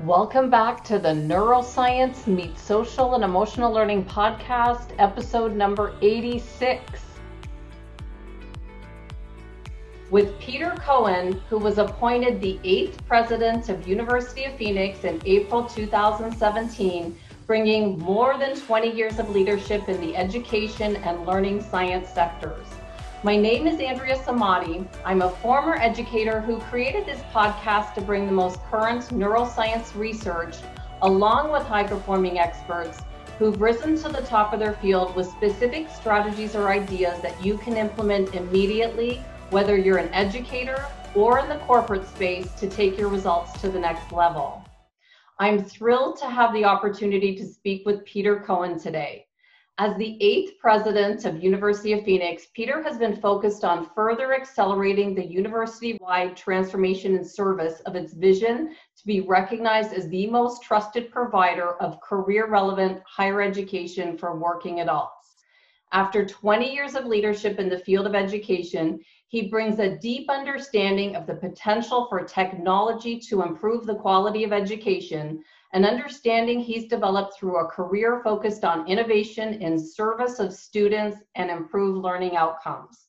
Welcome back to the Neuroscience Meets Social and Emotional Learning podcast, episode number 86. With Peter Cohen, who was appointed the eighth president of University of Phoenix in April 2017, bringing more than 20 years of leadership in the education and learning science sectors. My name is Andrea Samadi. I'm a former educator who created this podcast to bring the most current neuroscience research along with high performing experts who've risen to the top of their field with specific strategies or ideas that you can implement immediately, whether you're an educator or in the corporate space to take your results to the next level. I'm thrilled to have the opportunity to speak with Peter Cohen today. As the eighth president of University of Phoenix, Peter has been focused on further accelerating the university-wide transformation and service of its vision to be recognized as the most trusted provider of career-relevant higher education for working adults. After 20 years of leadership in the field of education, he brings a deep understanding of the potential for technology to improve the quality of education, an understanding he's developed through a career focused on innovation in service of students and improved learning outcomes.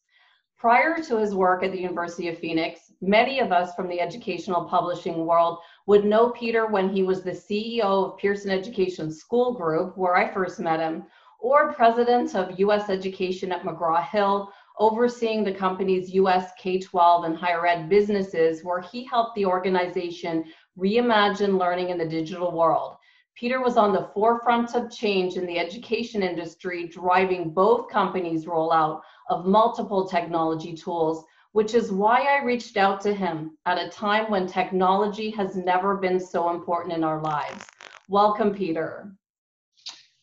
Prior to his work at the University of Phoenix, many of us from the educational publishing world would know Peter when he was the CEO of Pearson Education School Group, where I first met him, or president of US Education at McGraw Hill, overseeing the company's US K 12 and higher ed businesses, where he helped the organization reimagine learning in the digital world. Peter was on the forefront of change in the education industry, driving both companies' rollout of multiple technology tools, which is why I reached out to him at a time when technology has never been so important in our lives. Welcome, Peter.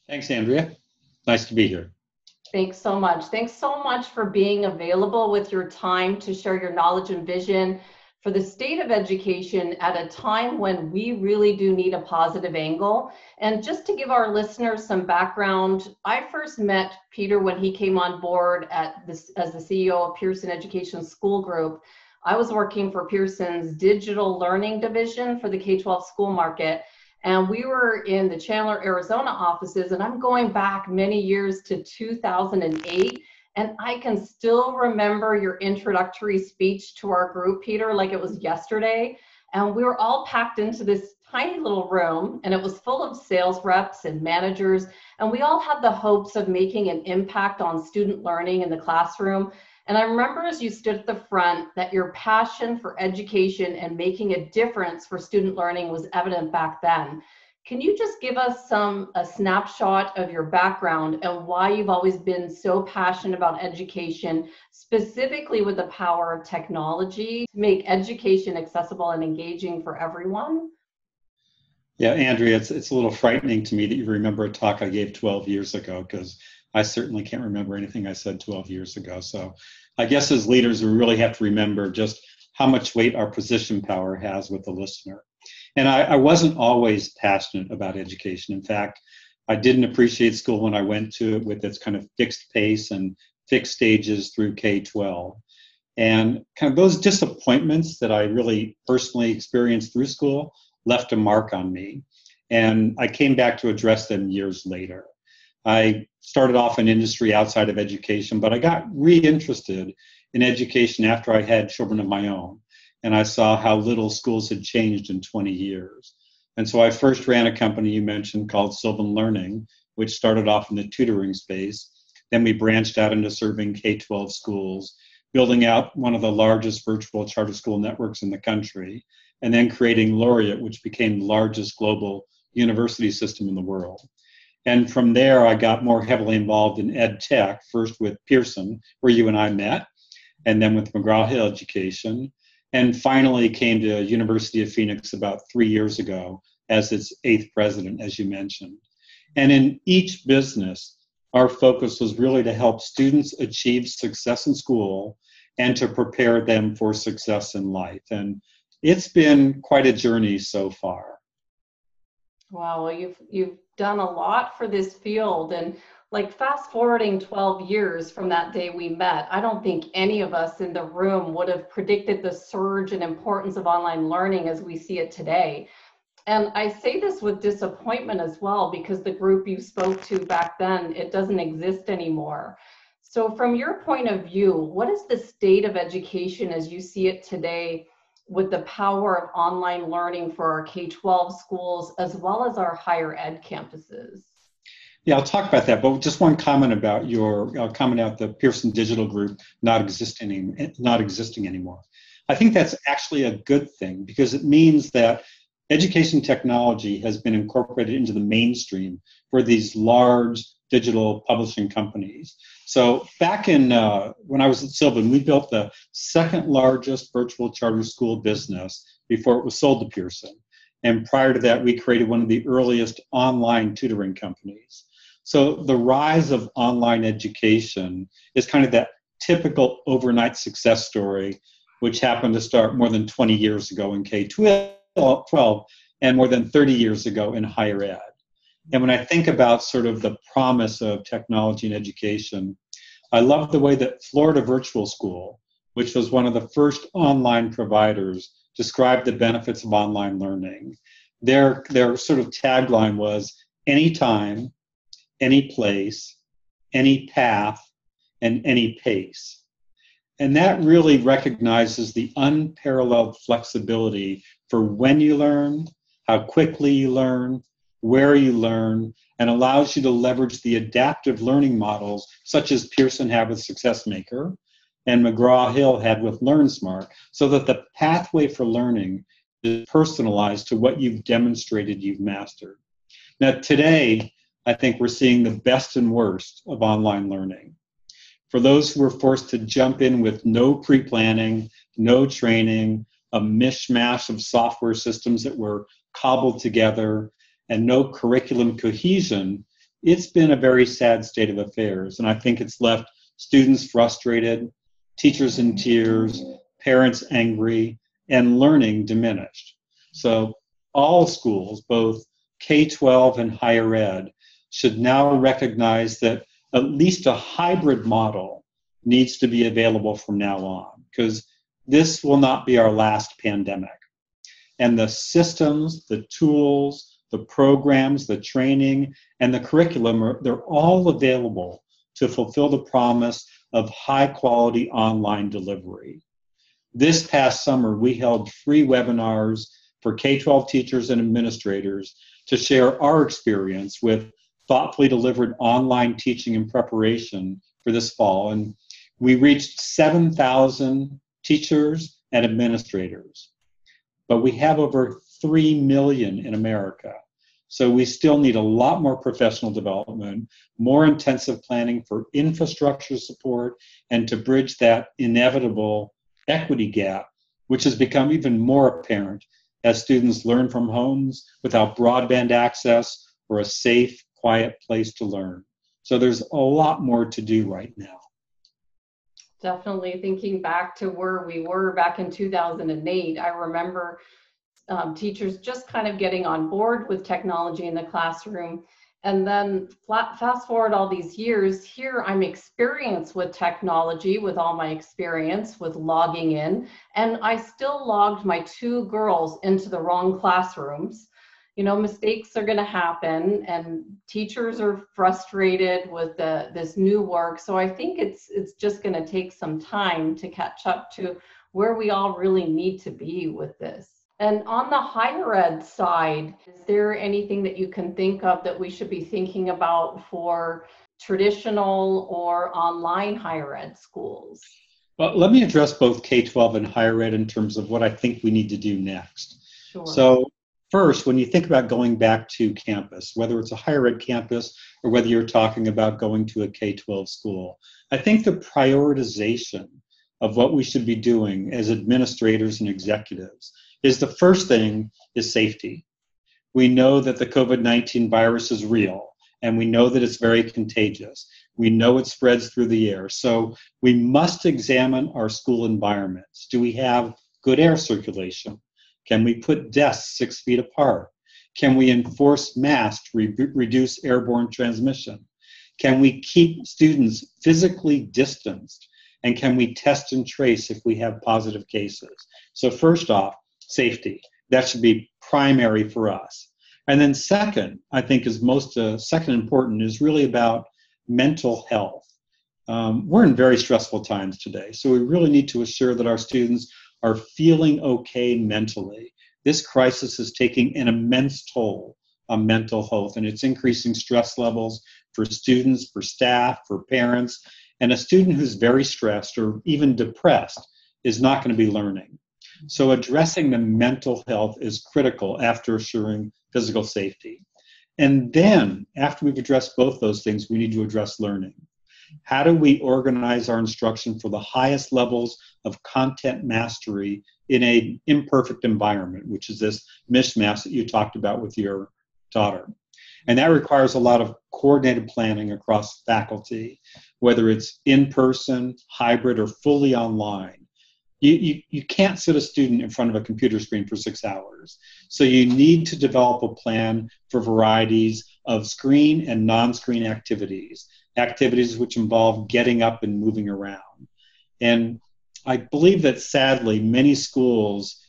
Thanks, Andrea. Nice to be here. Thanks so much. Thanks so much for being available with your time to share your knowledge and vision for the state of education at a time when we really do need a positive angle. And just to give our listeners some background, I first met Peter when he came on board this, as the CEO of Pearson Education School Group. I was working for Pearson's digital learning division for the K 12 school market. And we were in the Chandler, Arizona offices, and I'm going back many years to 2008. And I can still remember your introductory speech to our group, Peter, like it was yesterday. And we were all packed into this tiny little room, and it was full of sales reps and managers. And we all had the hopes of making an impact on student learning in the classroom. And I remember as you stood at the front that your passion for education and making a difference for student learning was evident back then. Can you just give us some a snapshot of your background and why you've always been so passionate about education, specifically with the power of technology to make education accessible and engaging for everyone? Yeah, Andrea, it's, it's a little frightening to me that you remember a talk I gave 12 years ago because I certainly can't remember anything I said 12 years ago. So I guess as leaders, we really have to remember just how much weight our position power has with the listener. And I, I wasn't always passionate about education. In fact, I didn't appreciate school when I went to it with its kind of fixed pace and fixed stages through K 12. And kind of those disappointments that I really personally experienced through school left a mark on me. And I came back to address them years later. I started off in industry outside of education, but I got reinterested in education after I had children of my own. And I saw how little schools had changed in 20 years. And so I first ran a company you mentioned called Sylvan Learning, which started off in the tutoring space. Then we branched out into serving K 12 schools, building out one of the largest virtual charter school networks in the country, and then creating Laureate, which became the largest global university system in the world. And from there, I got more heavily involved in ed tech, first with Pearson, where you and I met, and then with McGraw Hill Education, and finally came to University of Phoenix about three years ago as its eighth president, as you mentioned. And in each business, our focus was really to help students achieve success in school and to prepare them for success in life. And it's been quite a journey so far. Wow, well, you've you've done a lot for this field and like fast forwarding 12 years from that day we met, I don't think any of us in the room would have predicted the surge and importance of online learning as we see it today. And I say this with disappointment as well because the group you spoke to back then, it doesn't exist anymore. So, from your point of view, what is the state of education as you see it today with the power of online learning for our K 12 schools as well as our higher ed campuses? Yeah, I'll talk about that, but just one comment about your uh, comment out the Pearson Digital Group not existing not existing anymore. I think that's actually a good thing because it means that education technology has been incorporated into the mainstream for these large digital publishing companies. So back in uh, when I was at Sylvan, we built the second largest virtual charter school business before it was sold to Pearson. And prior to that, we created one of the earliest online tutoring companies. So the rise of online education is kind of that typical overnight success story, which happened to start more than 20 years ago in K 12 and more than 30 years ago in higher ed. And when I think about sort of the promise of technology and education, I love the way that Florida Virtual School, which was one of the first online providers, described the benefits of online learning. Their, their sort of tagline was anytime, any place, any path, and any pace. And that really recognizes the unparalleled flexibility for when you learn, how quickly you learn, where you learn, and allows you to leverage the adaptive learning models such as Pearson had with SuccessMaker and McGraw-Hill had with LearnSmart, so that the pathway for learning is personalized to what you've demonstrated you've mastered. Now, today, I think we're seeing the best and worst of online learning. For those who were forced to jump in with no pre planning, no training, a mishmash of software systems that were cobbled together, and no curriculum cohesion, it's been a very sad state of affairs. And I think it's left students frustrated, teachers in tears, parents angry, and learning diminished. So all schools, both K 12 and higher ed, should now recognize that at least a hybrid model needs to be available from now on because this will not be our last pandemic. And the systems, the tools, the programs, the training, and the curriculum, are, they're all available to fulfill the promise of high quality online delivery. This past summer, we held free webinars for K 12 teachers and administrators to share our experience with thoughtfully delivered online teaching and preparation for this fall. And we reached 7,000 teachers and administrators. But we have over 3 million in America. So we still need a lot more professional development, more intensive planning for infrastructure support, and to bridge that inevitable equity gap, which has become even more apparent as students learn from homes without broadband access or a safe, quiet place to learn. So there's a lot more to do right now. Definitely thinking back to where we were back in 2008, I remember um, teachers just kind of getting on board with technology in the classroom. And then flat, fast forward all these years, here I'm experienced with technology, with all my experience with logging in, and I still logged my two girls into the wrong classrooms you know mistakes are going to happen and teachers are frustrated with the, this new work. So i think it's it's just going to take some time to catch up to where we all really need to be with this. And on the higher ed side is there anything that you can think of that we should be thinking about for traditional or online higher ed schools? Well let me address both k-12 and higher ed in terms of what i think we need to do next. Sure. So First, when you think about going back to campus, whether it's a higher ed campus or whether you're talking about going to a K 12 school, I think the prioritization of what we should be doing as administrators and executives is the first thing is safety. We know that the COVID 19 virus is real and we know that it's very contagious. We know it spreads through the air. So we must examine our school environments. Do we have good air circulation? Can we put desks six feet apart? Can we enforce masks to re- reduce airborne transmission? Can we keep students physically distanced? And can we test and trace if we have positive cases? So, first off, safety. That should be primary for us. And then second, I think is most uh, second important is really about mental health. Um, we're in very stressful times today, so we really need to assure that our students are feeling okay mentally. This crisis is taking an immense toll on mental health, and it's increasing stress levels for students, for staff, for parents. And a student who's very stressed or even depressed is not going to be learning. So, addressing the mental health is critical after assuring physical safety. And then, after we've addressed both those things, we need to address learning. How do we organize our instruction for the highest levels of content mastery in an imperfect environment, which is this mishmash that you talked about with your daughter? And that requires a lot of coordinated planning across faculty, whether it's in person, hybrid, or fully online you, you, you can't sit a student in front of a computer screen for six hours. So you need to develop a plan for varieties of screen and non-screen activities, activities which involve getting up and moving around. And I believe that sadly, many schools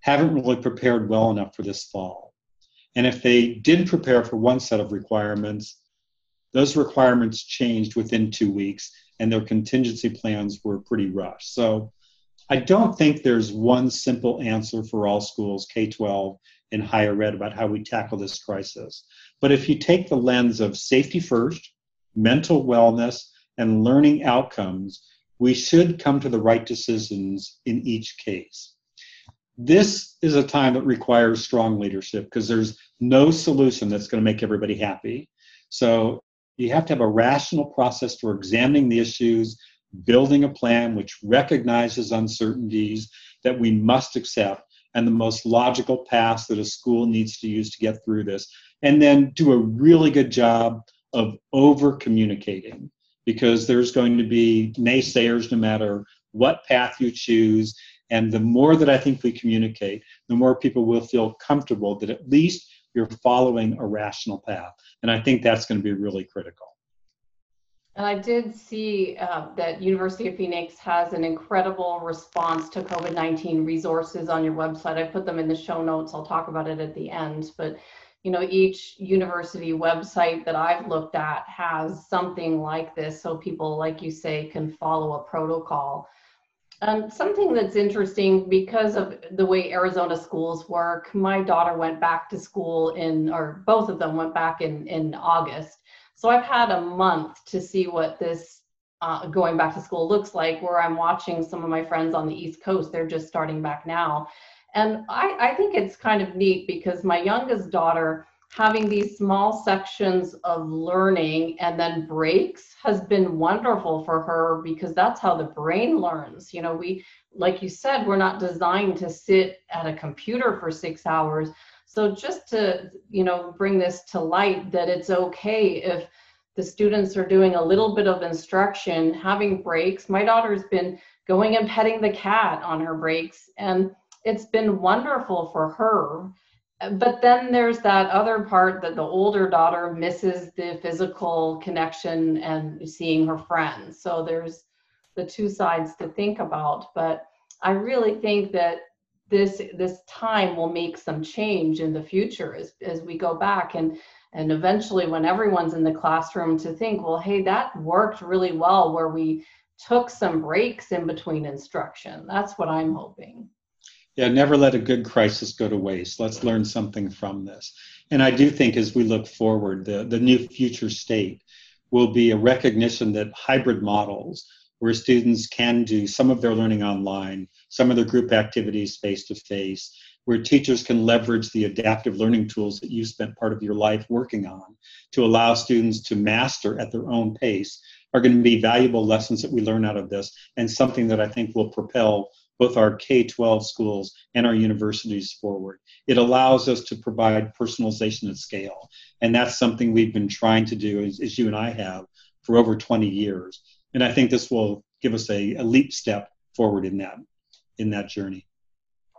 haven't really prepared well enough for this fall. And if they did prepare for one set of requirements, those requirements changed within two weeks and their contingency plans were pretty rushed. So I don't think there's one simple answer for all schools, K 12 and higher ed, about how we tackle this crisis. But if you take the lens of safety first, mental wellness, and learning outcomes, we should come to the right decisions in each case. This is a time that requires strong leadership because there's no solution that's going to make everybody happy. So you have to have a rational process for examining the issues, building a plan which recognizes uncertainties that we must accept and the most logical path that a school needs to use to get through this, and then do a really good job of over communicating because there's going to be naysayers no matter what path you choose. And the more that I think we communicate, the more people will feel comfortable that at least you're following a rational path. And I think that's going to be really critical. And I did see uh, that University of Phoenix has an incredible response to COVID-19 resources on your website. I put them in the show notes. I'll talk about it at the end. But you know, each university website that I've looked at has something like this, so people, like you say, can follow a protocol. Um, something that's interesting because of the way Arizona schools work. My daughter went back to school in, or both of them went back in in August so I've had a month to see what this uh, going back to school looks like, where I'm watching some of my friends on the East Coast, they're just starting back now. And I, I think it's kind of neat because my youngest daughter, having these small sections of learning and then breaks has been wonderful for her because that's how the brain learns. You know, we, like you said, we're not designed to sit at a computer for six hours. So just to, you know, bring this to light that it's okay if the students are doing a little bit of instruction, having breaks. My daughter's been going and petting the cat on her breaks, and it's been wonderful for her. But then there's that other part that the older daughter misses the physical connection and seeing her friends. So there's the two sides to think about. But I really think that this this time will make some change in the future as, as we go back and and eventually when everyone's in the classroom to think well hey that worked really well where we took some breaks in between instruction that's what i'm hoping yeah never let a good crisis go to waste. Let's learn something from this. And i do think as we look forward the, the new future state will be a recognition that hybrid models where students can do some of their learning online, some of their group activities face to face, where teachers can leverage the adaptive learning tools that you spent part of your life working on to allow students to master at their own pace are going to be valuable lessons that we learn out of this and something that I think will propel both our K 12 schools and our universities forward. It allows us to provide personalization at scale. And that's something we've been trying to do, as, as you and I have, for over 20 years and I think this will give us a, a leap step forward in that in that journey.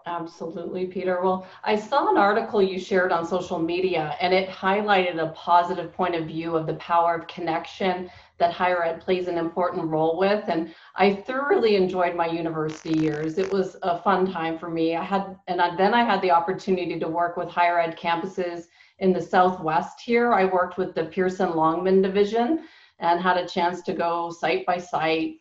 Absolutely, Peter. Well, I saw an article you shared on social media and it highlighted a positive point of view of the power of connection that higher ed plays an important role with. And I thoroughly enjoyed my university years. It was a fun time for me. I had, and then I had the opportunity to work with higher ed campuses in the Southwest here. I worked with the Pearson Longman division and had a chance to go site by site.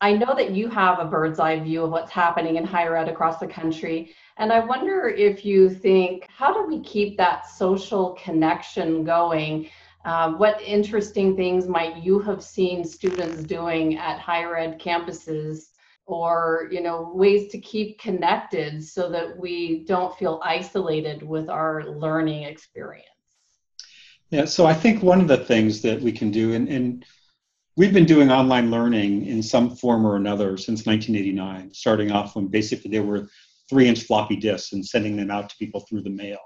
I know that you have a bird's eye view of what's happening in higher ed across the country. And I wonder if you think, how do we keep that social connection going? Uh, what interesting things might you have seen students doing at higher ed campuses or you know ways to keep connected so that we don't feel isolated with our learning experience? Yeah so i think one of the things that we can do and, and we've been doing online learning in some form or another since 1989 starting off when basically there were three inch floppy disks and sending them out to people through the mail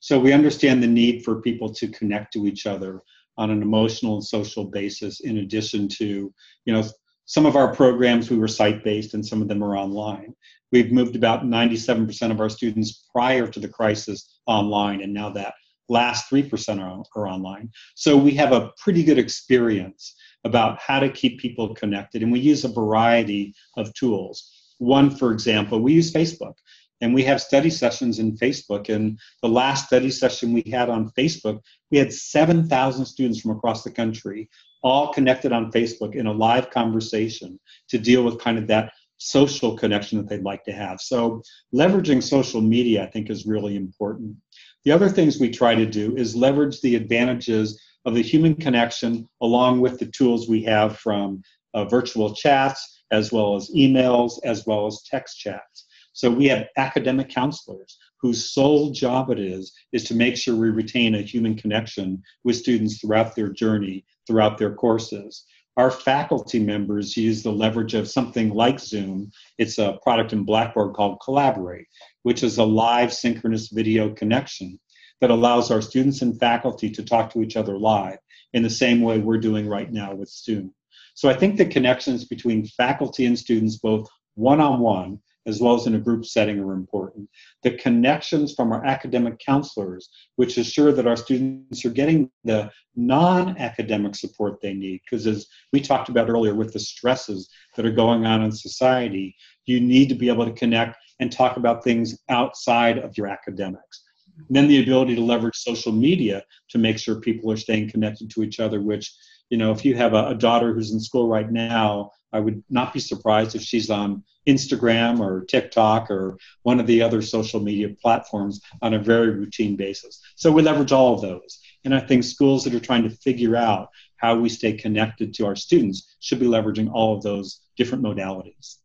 so we understand the need for people to connect to each other on an emotional and social basis in addition to you know some of our programs, we were site based and some of them are online. We've moved about 97% of our students prior to the crisis online, and now that last 3% are, are online. So we have a pretty good experience about how to keep people connected, and we use a variety of tools. One, for example, we use Facebook and we have study sessions in Facebook. And the last study session we had on Facebook, we had 7,000 students from across the country all connected on Facebook in a live conversation to deal with kind of that social connection that they'd like to have. So leveraging social media, I think, is really important. The other things we try to do is leverage the advantages of the human connection along with the tools we have from uh, virtual chats, as well as emails, as well as text chats. So we have academic counselors whose sole job it is is to make sure we retain a human connection with students throughout their journey, throughout their courses. Our faculty members use the leverage of something like Zoom. It's a product in Blackboard called Collaborate, which is a live synchronous video connection that allows our students and faculty to talk to each other live in the same way we're doing right now with Zoom. So I think the connections between faculty and students, both one on one as well as in a group setting are important. The connections from our academic counselors, which assure that our students are getting the non academic support they need. Because as we talked about earlier, with the stresses that are going on in society, you need to be able to connect and talk about things outside of your academics. And then the ability to leverage social media to make sure people are staying connected to each other, which you know, if you have a, a, daughter who's in school right now, I would not be surprised if she's on Instagram or TikTok or one of the other social media platforms on a very routine basis. So we leverage all of those. And I think schools that are trying to figure out how we stay connected to our students should be leveraging all of those different modalities.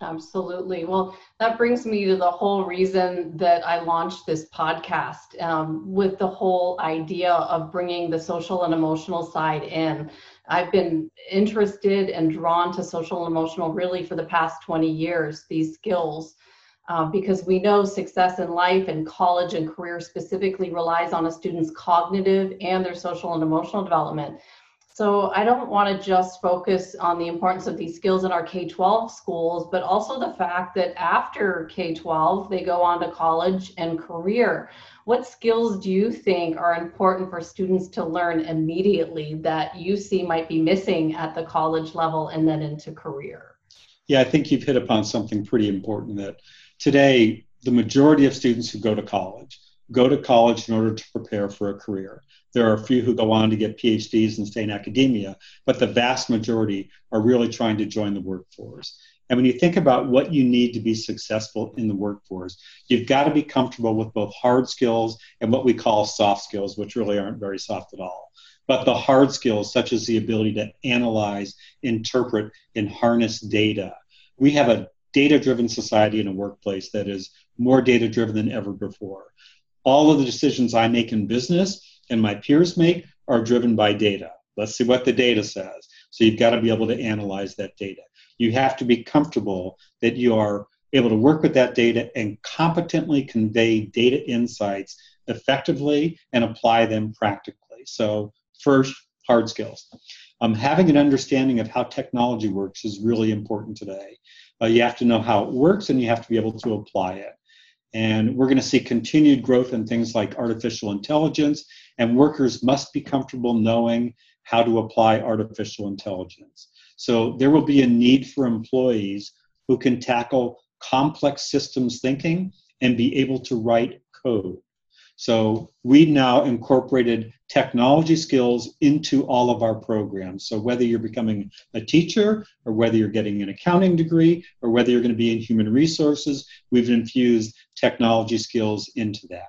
Absolutely. Well, that brings me to the whole reason that I launched this podcast um, with the whole idea of bringing the social and emotional side in. I've been interested and drawn to social and emotional really for the past 20 years, these skills, uh, because we know success in life and college and career specifically relies on a student's cognitive and their social and emotional development. So I don't want to just focus on the importance of these skills in our K-12 schools, but also the fact that after K-12, they go on to college and career. What skills do you think are important for students to learn immediately that you see might be missing at the college level and then into career? Yeah, I think you've hit upon something pretty important that today the majority of students who go to college go to college in order to prepare for a career. There are a few who go on to get PhDs and stay in academia, but the vast majority are really trying to join the workforce. And when you think about what you need to be successful in the workforce, you've got to be comfortable with both hard skills and what we call soft skills, which really aren't very soft at all. But the hard skills, such as the ability to analyze, interpret, and harness data. We have a data driven society in a workplace that is more data driven than ever before. All of the decisions I make in business and my peers make are driven by data. Let's see what the data says. So you've got to be able to analyze that data. You have to be comfortable that you are able to work with that data and competently convey data insights effectively and apply them practically. So, first, hard skills. Um, having an understanding of how technology works is really important today. Uh, you have to know how it works and you have to be able to apply it. And we're going to see continued growth in things like artificial intelligence, and workers must be comfortable knowing how to apply artificial intelligence. So there will be a need for employees who can tackle complex systems thinking and be able to write code. So we now incorporated technology skills into all of our programs. So whether you're becoming a teacher or whether you're getting an accounting degree or whether you're going to be in human resources, we've infused technology skills into that.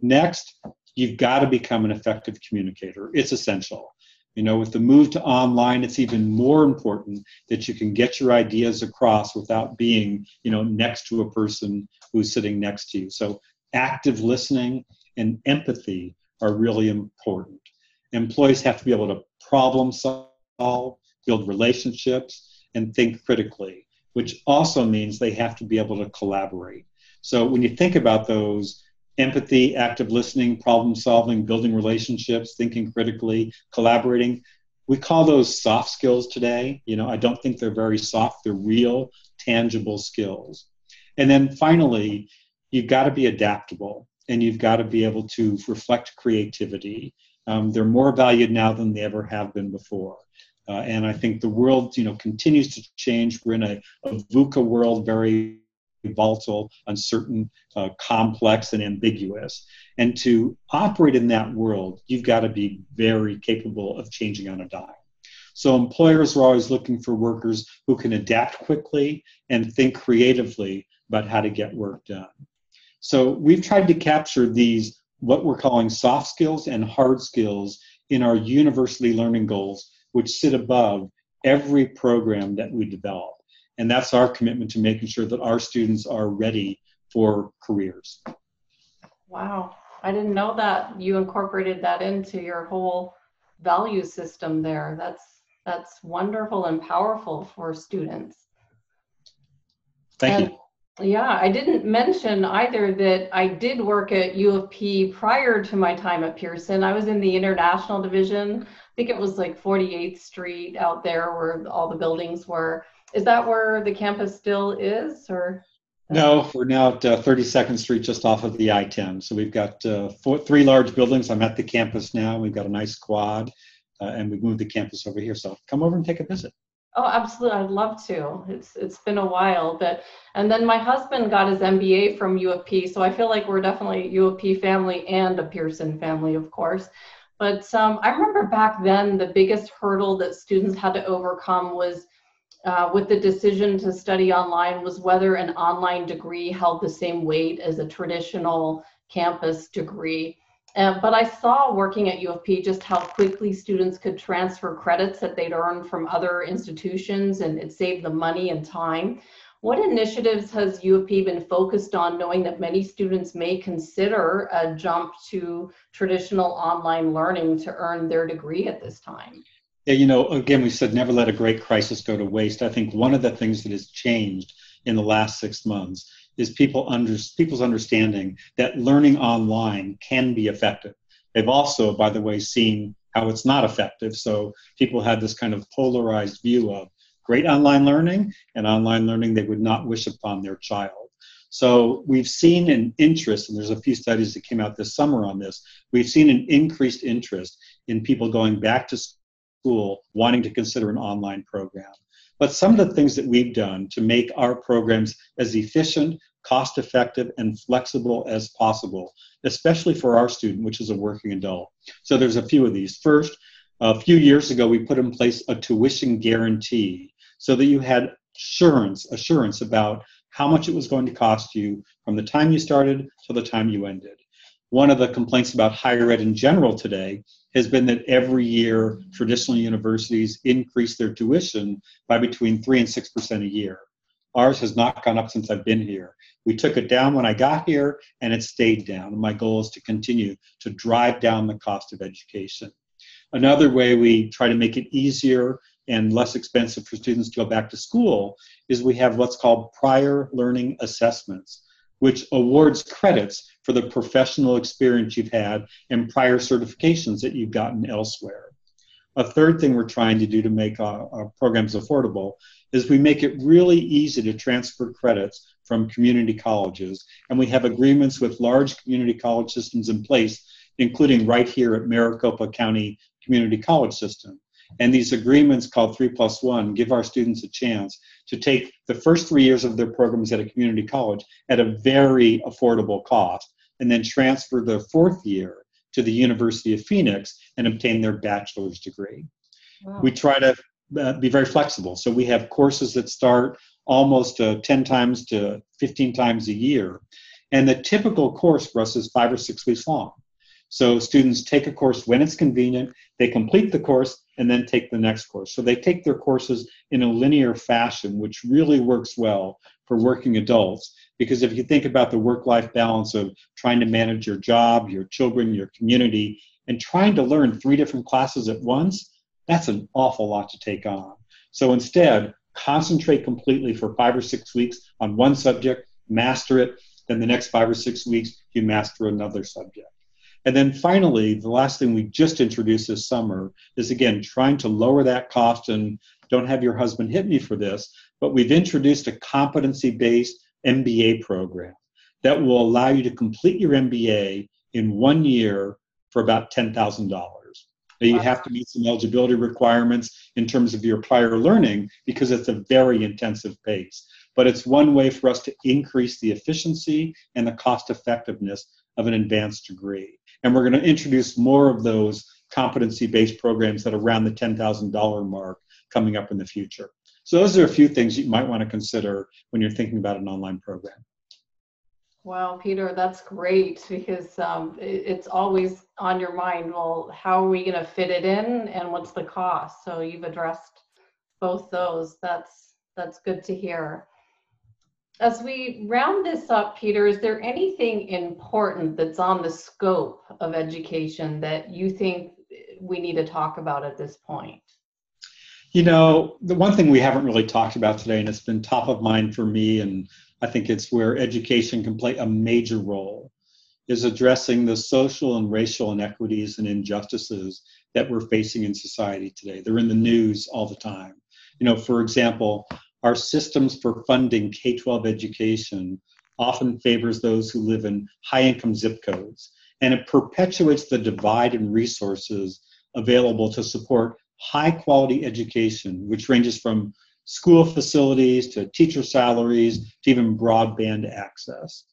Next, you've got to become an effective communicator. It's essential. You know, with the move to online, it's even more important that you can get your ideas across without being, you know, next to a person who's sitting next to you. So active listening and empathy are really important. Employees have to be able to problem solve, build relationships, and think critically, which also means they have to be able to collaborate. So when you think about those, empathy, active listening, problem solving, building relationships, thinking critically, collaborating. We call those soft skills today. You know, I don't think they're very soft, they're real, tangible skills. And then finally, you've got to be adaptable and you've got to be able to reflect creativity. Um, they're more valued now than they ever have been before. Uh, and I think the world, you know, continues to change. We're in a, a VUCA world, very volatile, uncertain, uh, complex, and ambiguous. And to operate in that world, you've got to be very capable of changing on a dime. So employers are always looking for workers who can adapt quickly and think creatively about how to get work done. So we've tried to capture these, what we're calling soft skills and hard skills, in our university learning goals, which sit above every program that we develop. And that's our commitment to making sure that our students are ready for careers. Wow. I didn't know that you incorporated that into your whole value system there. That's that's wonderful and powerful for students. Thank and, you. Yeah, I didn't mention either that I did work at U of P prior to my time at Pearson. I was in the international division. I think it was like 48th Street out there where all the buildings were. Is that where the campus still is, or? No, we're now at uh, 32nd Street, just off of the I-10. So we've got uh, four, three large buildings. I'm at the campus now. We've got a nice quad, uh, and we've moved the campus over here. So come over and take a visit. Oh, absolutely! I'd love to. It's it's been a while, but and then my husband got his MBA from U of P, so I feel like we're definitely U of P family and a Pearson family, of course. But um, I remember back then the biggest hurdle that students had to overcome was uh, with the decision to study online was whether an online degree held the same weight as a traditional campus degree. But I saw working at U of P just how quickly students could transfer credits that they'd earned from other institutions and it saved them money and time. What initiatives has U of P been focused on knowing that many students may consider a jump to traditional online learning to earn their degree at this time? Yeah, you know, again, we said never let a great crisis go to waste. I think one of the things that has changed in the last six months is people under, people's understanding that learning online can be effective. They've also, by the way, seen how it's not effective. So people had this kind of polarized view of great online learning and online learning they would not wish upon their child. So we've seen an interest, and there's a few studies that came out this summer on this. We've seen an increased interest in people going back to school wanting to consider an online program. But some of the things that we've done to make our programs as efficient, cost effective, and flexible as possible, especially for our student, which is a working adult. So there's a few of these. First, a few years ago, we put in place a tuition guarantee so that you had assurance, assurance about how much it was going to cost you from the time you started to the time you ended. One of the complaints about higher ed in general today has been that every year traditional universities increase their tuition by between 3 and 6% a year. Ours has not gone up since I've been here. We took it down when I got here and it stayed down. My goal is to continue to drive down the cost of education. Another way we try to make it easier and less expensive for students to go back to school is we have what's called prior learning assessments which awards credits for the professional experience you've had and prior certifications that you've gotten elsewhere. A third thing we're trying to do to make our, our, programs affordable is we make it really easy to transfer credits from community colleges. And we have agreements with large community college systems in place, including right here at Maricopa County community college system. And these agreements called 3 plus 1 give our students a chance to take the first three years of their programs at a community college at a very affordable cost and then transfer the fourth year to the University of Phoenix and obtain their bachelor's degree. Wow. We try to uh, be very flexible. So we have courses that start almost uh, 10 times to 15 times a year. And the typical course for us is five or six weeks long. So students take a course when it's convenient, they complete the course, and then take the next course. So they take their courses in a linear fashion, which really works well for working adults. Because if you think about the work life balance of trying to manage your job, your children, your community, and trying to learn three different classes at once, that's an awful lot to take on. So instead, concentrate completely for five or six weeks on one subject, master it, then the next five or six weeks, you master another subject. And then finally, the last thing we just introduced this summer is again trying to lower that cost and don't have your husband hit me for this, but we've introduced a competency based MBA program that will allow you to complete your MBA in one year for about $10,000. Now, You have to meet some eligibility requirements in terms of your prior learning because it's a very intensive pace. But it's one way for us to increase the efficiency and the cost effectiveness of an advanced degree. And we're going to introduce more of those competency based programs that are around the $10,000 mark coming up in the future. So, those are a few things you might want to consider when you're thinking about an online program. Wow, Peter, that's great because um, it's always on your mind. Well, how are we going to fit it in, and what's the cost? So you've addressed both those. That's that's good to hear. As we round this up, Peter, is there anything important that's on the scope of education that you think we need to talk about at this point? You know, the one thing we haven't really talked about today, and it's been top of mind for me, and I think it's where education can play a major role, is addressing the social and racial inequities and injustices that we're facing in society today. They're in the news all the time. You know, for example, our systems for funding K 12 education often favors those who live in high income zip codes, and it perpetuates the divide in resources available to support high quality education, which ranges from school facilities to teacher salaries to even broadband access.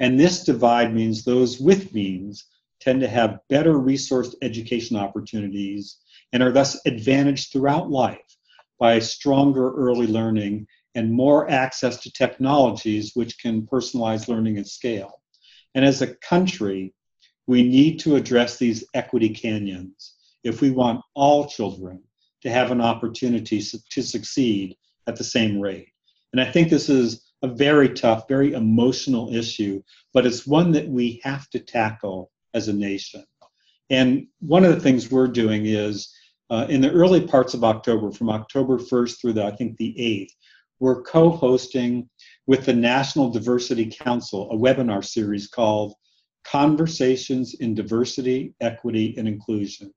And this divide means those with means tend to have better resourced education opportunities and are thus advantaged throughout life by stronger early learning and more access to technologies which can personalize learning at scale. And as a country, we need to address these equity canyons if we want all children to have an opportunity to succeed at the same rate. And I think this is a very tough, very emotional issue, but it's one that we have to tackle as a nation. And one of the things we're doing is uh, in the early parts of October, from October 1st through the, I think the 8th, we're co-hosting with the National Diversity Council a webinar series called Conversations in Diversity, Equity, and Inclusion.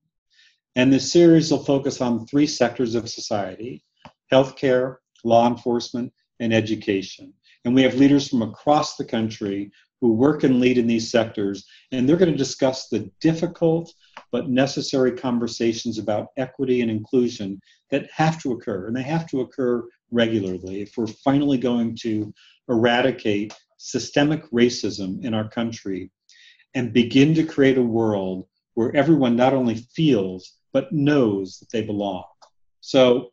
And this series will focus on three sectors of society healthcare, law enforcement, and education. And we have leaders from across the country who work and lead in these sectors, and they're going to discuss the difficult but necessary conversations about equity and inclusion that have to occur, and they have to occur regularly if we're finally going to eradicate systemic racism in our country and begin to create a world where everyone not only feels but knows that they belong. So,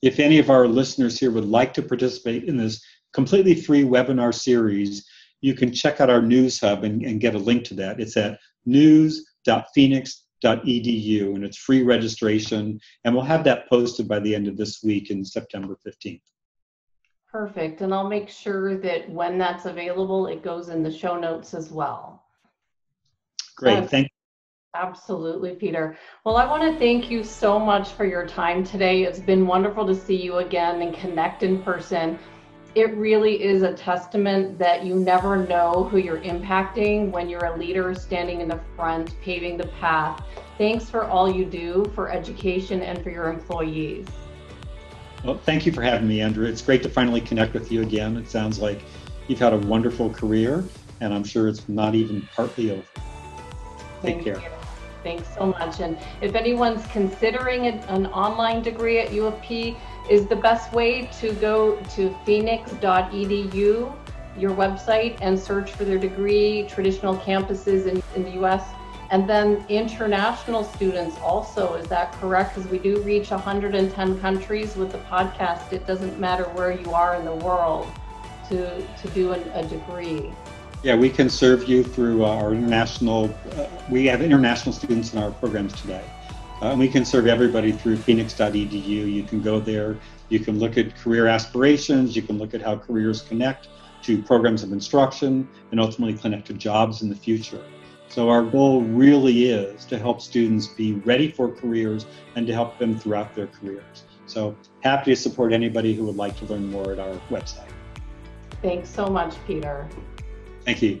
if any of our listeners here would like to participate in this completely free webinar series, you can check out our news hub and, and get a link to that. It's at news.phoenix.edu and it's free registration. And we'll have that posted by the end of this week in September 15th. Perfect. And I'll make sure that when that's available, it goes in the show notes as well. Great. Uh, thank you. Absolutely, Peter. Well, I want to thank you so much for your time today. It's been wonderful to see you again and connect in person it really is a testament that you never know who you're impacting when you're a leader standing in the front, paving the path. Thanks for all you do for education and for your employees. Well, thank you for having me, Andrew. It's great to finally connect with you again. It sounds like you've had a wonderful career, and I'm sure it's not even partly over. Take thank care. You. Thanks so much. And if anyone's considering an online degree at U of P, is the best way to go to phoenix.edu, your website, and search for their degree, traditional campuses in, in the US. And then international students also, is that correct? Because we do reach 110 countries with the podcast. It doesn't matter where you are in the world to, to do a, a degree. Yeah, we can serve you through our international, uh, we have international students in our programs today. Uh, and we can serve everybody through phoenix.edu. You can go there, you can look at career aspirations, you can look at how careers connect to programs of instruction, and ultimately connect to jobs in the future. So, our goal really is to help students be ready for careers and to help them throughout their careers. So, happy to support anybody who would like to learn more at our website. Thanks so much, Peter. Thank you.